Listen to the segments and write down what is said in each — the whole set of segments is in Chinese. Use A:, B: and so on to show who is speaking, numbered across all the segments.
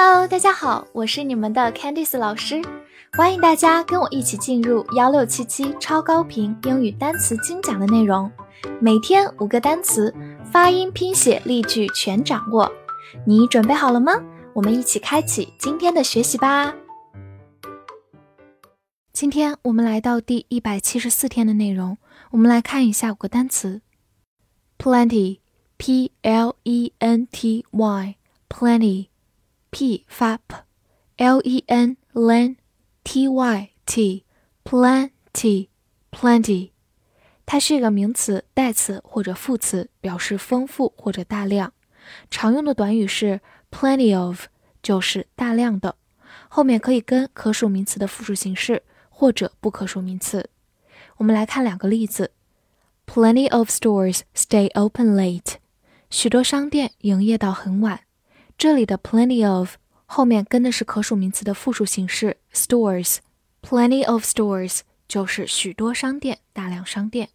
A: Hello，大家好，我是你们的 Candice 老师，欢迎大家跟我一起进入幺六七七超高频英语单词精讲的内容，每天五个单词，发音、拼写、例句全掌握，你准备好了吗？我们一起开启今天的学习吧。今天我们来到第一百七十四天的内容，我们来看一下五个单词：plenty，p l e n t y，plenty。P 发 p，l e n len，t y t，plenty，plenty，它是一个名词、代词或者副词，表示丰富或者大量。常用的短语是 plenty of，就是大量的，后面可以跟可数名词的复数形式或者不可数名词。我们来看两个例子：Plenty of stores stay open late，许多商店营业到很晚。这里的 plenty of 后面跟的是可数名词的复数形式 stores，plenty of stores 就是许多商店、大量商店。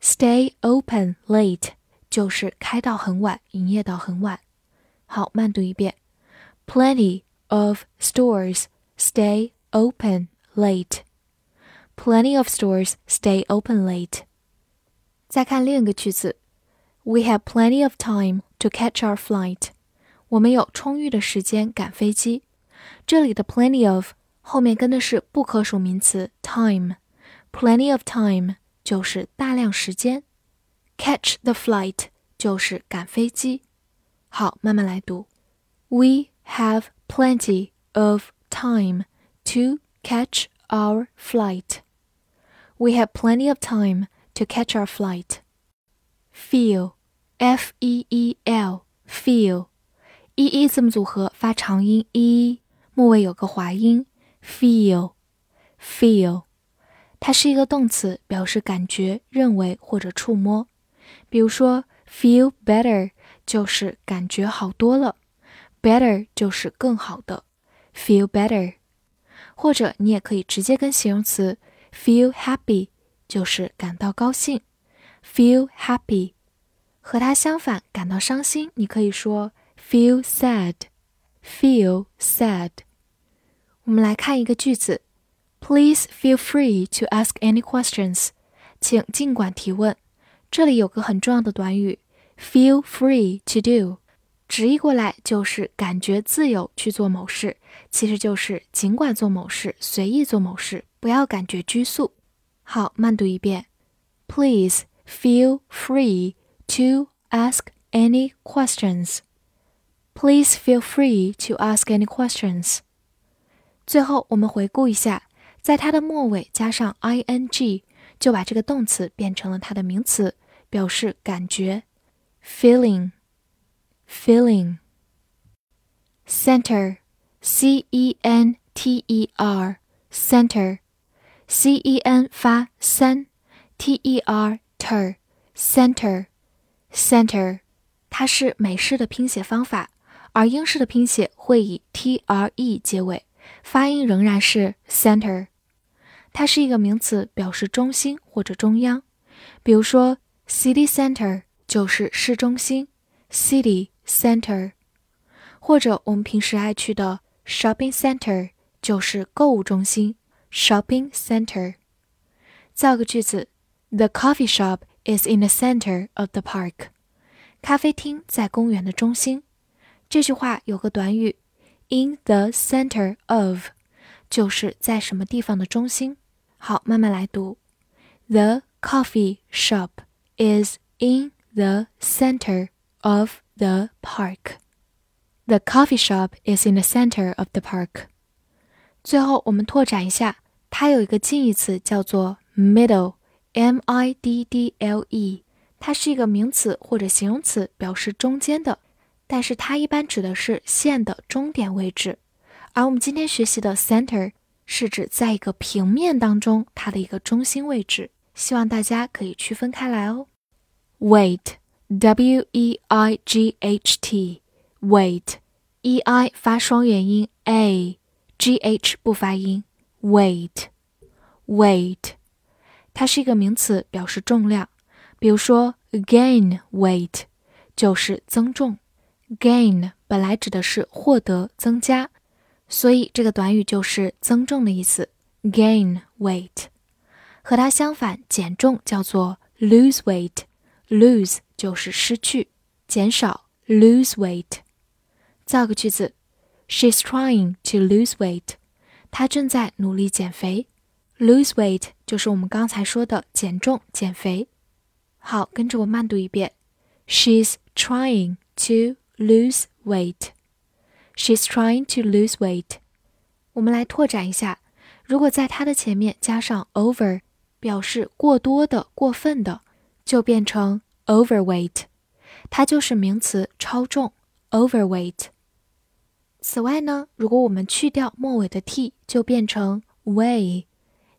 A: Stay open late 就是开到很晚、营业到很晚。好，慢读一遍：Plenty of stores stay open late. Plenty of stores stay open late. 再看另一个句子：We have plenty of time to catch our flight. 我们有充裕的时间赶飞机。这里的 plenty of 后面跟的是不可数名词 time，plenty of time 就是大量时间，catch the flight 就是赶飞机。好，慢慢来读。We have plenty of time to catch our flight. We have plenty of time to catch our flight. Feel, F E E L, feel. e e 字母组合发长音 e，末尾有个滑音 feel，feel，它是一个动词，表示感觉、认为或者触摸。比如说 feel better 就是感觉好多了，better 就是更好的，feel better。或者你也可以直接跟形容词 feel happy 就是感到高兴，feel happy。和它相反，感到伤心，你可以说。Feel sad, feel sad。我们来看一个句子：Please feel free to ask any questions。请尽管提问。这里有个很重要的短语，feel free to do，直译过来就是感觉自由去做某事，其实就是尽管做某事，随意做某事，不要感觉拘束。好，慢读一遍：Please feel free to ask any questions。 Please feel free to ask any questions。最后，我们回顾一下，在它的末尾加上 ing，就把这个动词变成了它的名词，表示感觉。Feeling，feeling。Center，c e n t e r，center，c e n 发三，t e r ter，center，center，它是美式的拼写方法。 而英式的拼写会以 t r e 结尾，发音仍然是 center。它是一个名词，表示中心或者中央。比如说，city center 就是市中心，city center。或者我们平时爱去的 shopping center 就是购物中心，shopping center。造个句子：The coffee shop is in the center of the park。咖啡厅在公园的中心。这句话有个短语，in the center of，就是在什么地方的中心。好，慢慢来读。The coffee shop is in the center of the park. The coffee shop is in the center of the park. 最后，我们拓展一下，它有一个近义词叫做 middle，m i d d l e，它是一个名词或者形容词，表示中间的。 但是它一般指的是线的终点位置，而我们今天学习的 center 是指在一个平面当中它的一个中心位置，希望大家可以区分开来哦。Weight，w e i g h t，weight，e i 发双元音 a，g h 不发音，weight，weight，它是一个名词，表示重量，比如说 gain weight 就是增重。Gain 本来指的是获得、增加，所以这个短语就是增重的意思，gain weight。和它相反，减重叫做 lose weight，lose 就是失去、减少，lose weight。造个句子：She's trying to lose weight。她正在努力减肥。lose weight 就是我们刚才说的减重、减肥。好，跟着我慢读一遍：She's trying to lose weight. She's trying to lose weight. 我们来拓展一下，如果在它的前面加上 over，表示过多的、过分的，就变成 overweight，它就是名词超重 overweight。此外呢，如果我们去掉末尾的 t，就变成 weigh，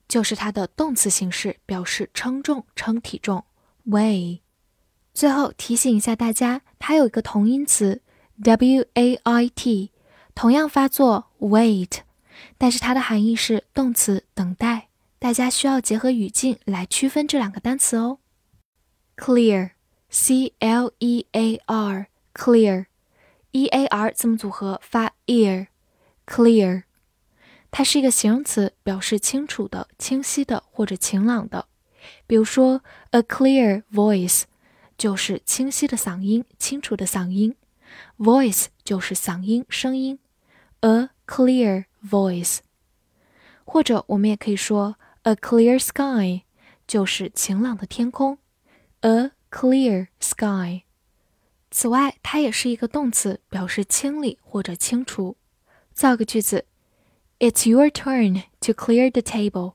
A: 就是它的动词形式，表示称重、称体重 weigh。最后提醒一下大家，它有一个同音词 w a i t，同样发作 wait，但是它的含义是动词等待。大家需要结合语境来区分这两个单词哦。clear，c l e a r，clear，e a r 字母组合发 ear，clear，它是一个形容词，表示清楚的、清晰的或者晴朗的。比如说 a clear voice。就是清晰的嗓音，清楚的嗓音。Voice 就是嗓音，声音。A clear voice，或者我们也可以说 a clear sky，就是晴朗的天空。A clear sky。此外，它也是一个动词，表示清理或者清除。造个句子：It's your turn to clear the table。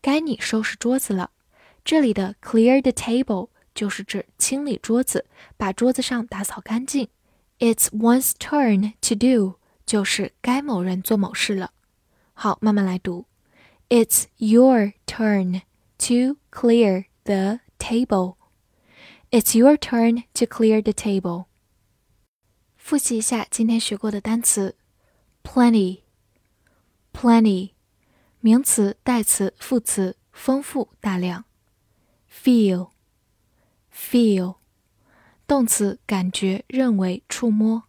A: 该你收拾桌子了。这里的 clear the table。就是指清理桌子，把桌子上打扫干净。It's one's turn to do，就是该某人做某事了。好，慢慢来读。It's your turn to clear the table. It's your turn to clear the table. 复习一下今天学过的单词：plenty, plenty，名词、代词、副词，丰富、大量。feel。 feel，动词，感觉、认为、触摸。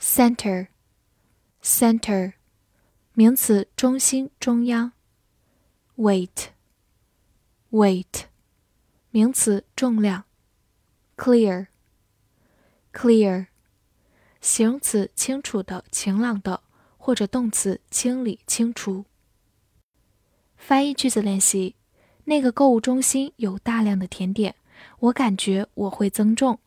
A: center，center，名词，中心、中央。weight，weight，名词，重量。clear，clear，形容词，清楚的、晴朗的，或者动词，清理、清除。翻译句子练习：那个购物中心有大量的甜点。我感觉我会增重，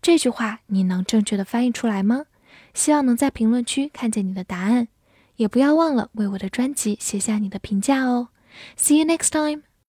A: 这句话你能正确的翻译出来吗？希望能在评论区看见你的答案，也不要忘了为我的专辑写下你的评价哦。See you next time.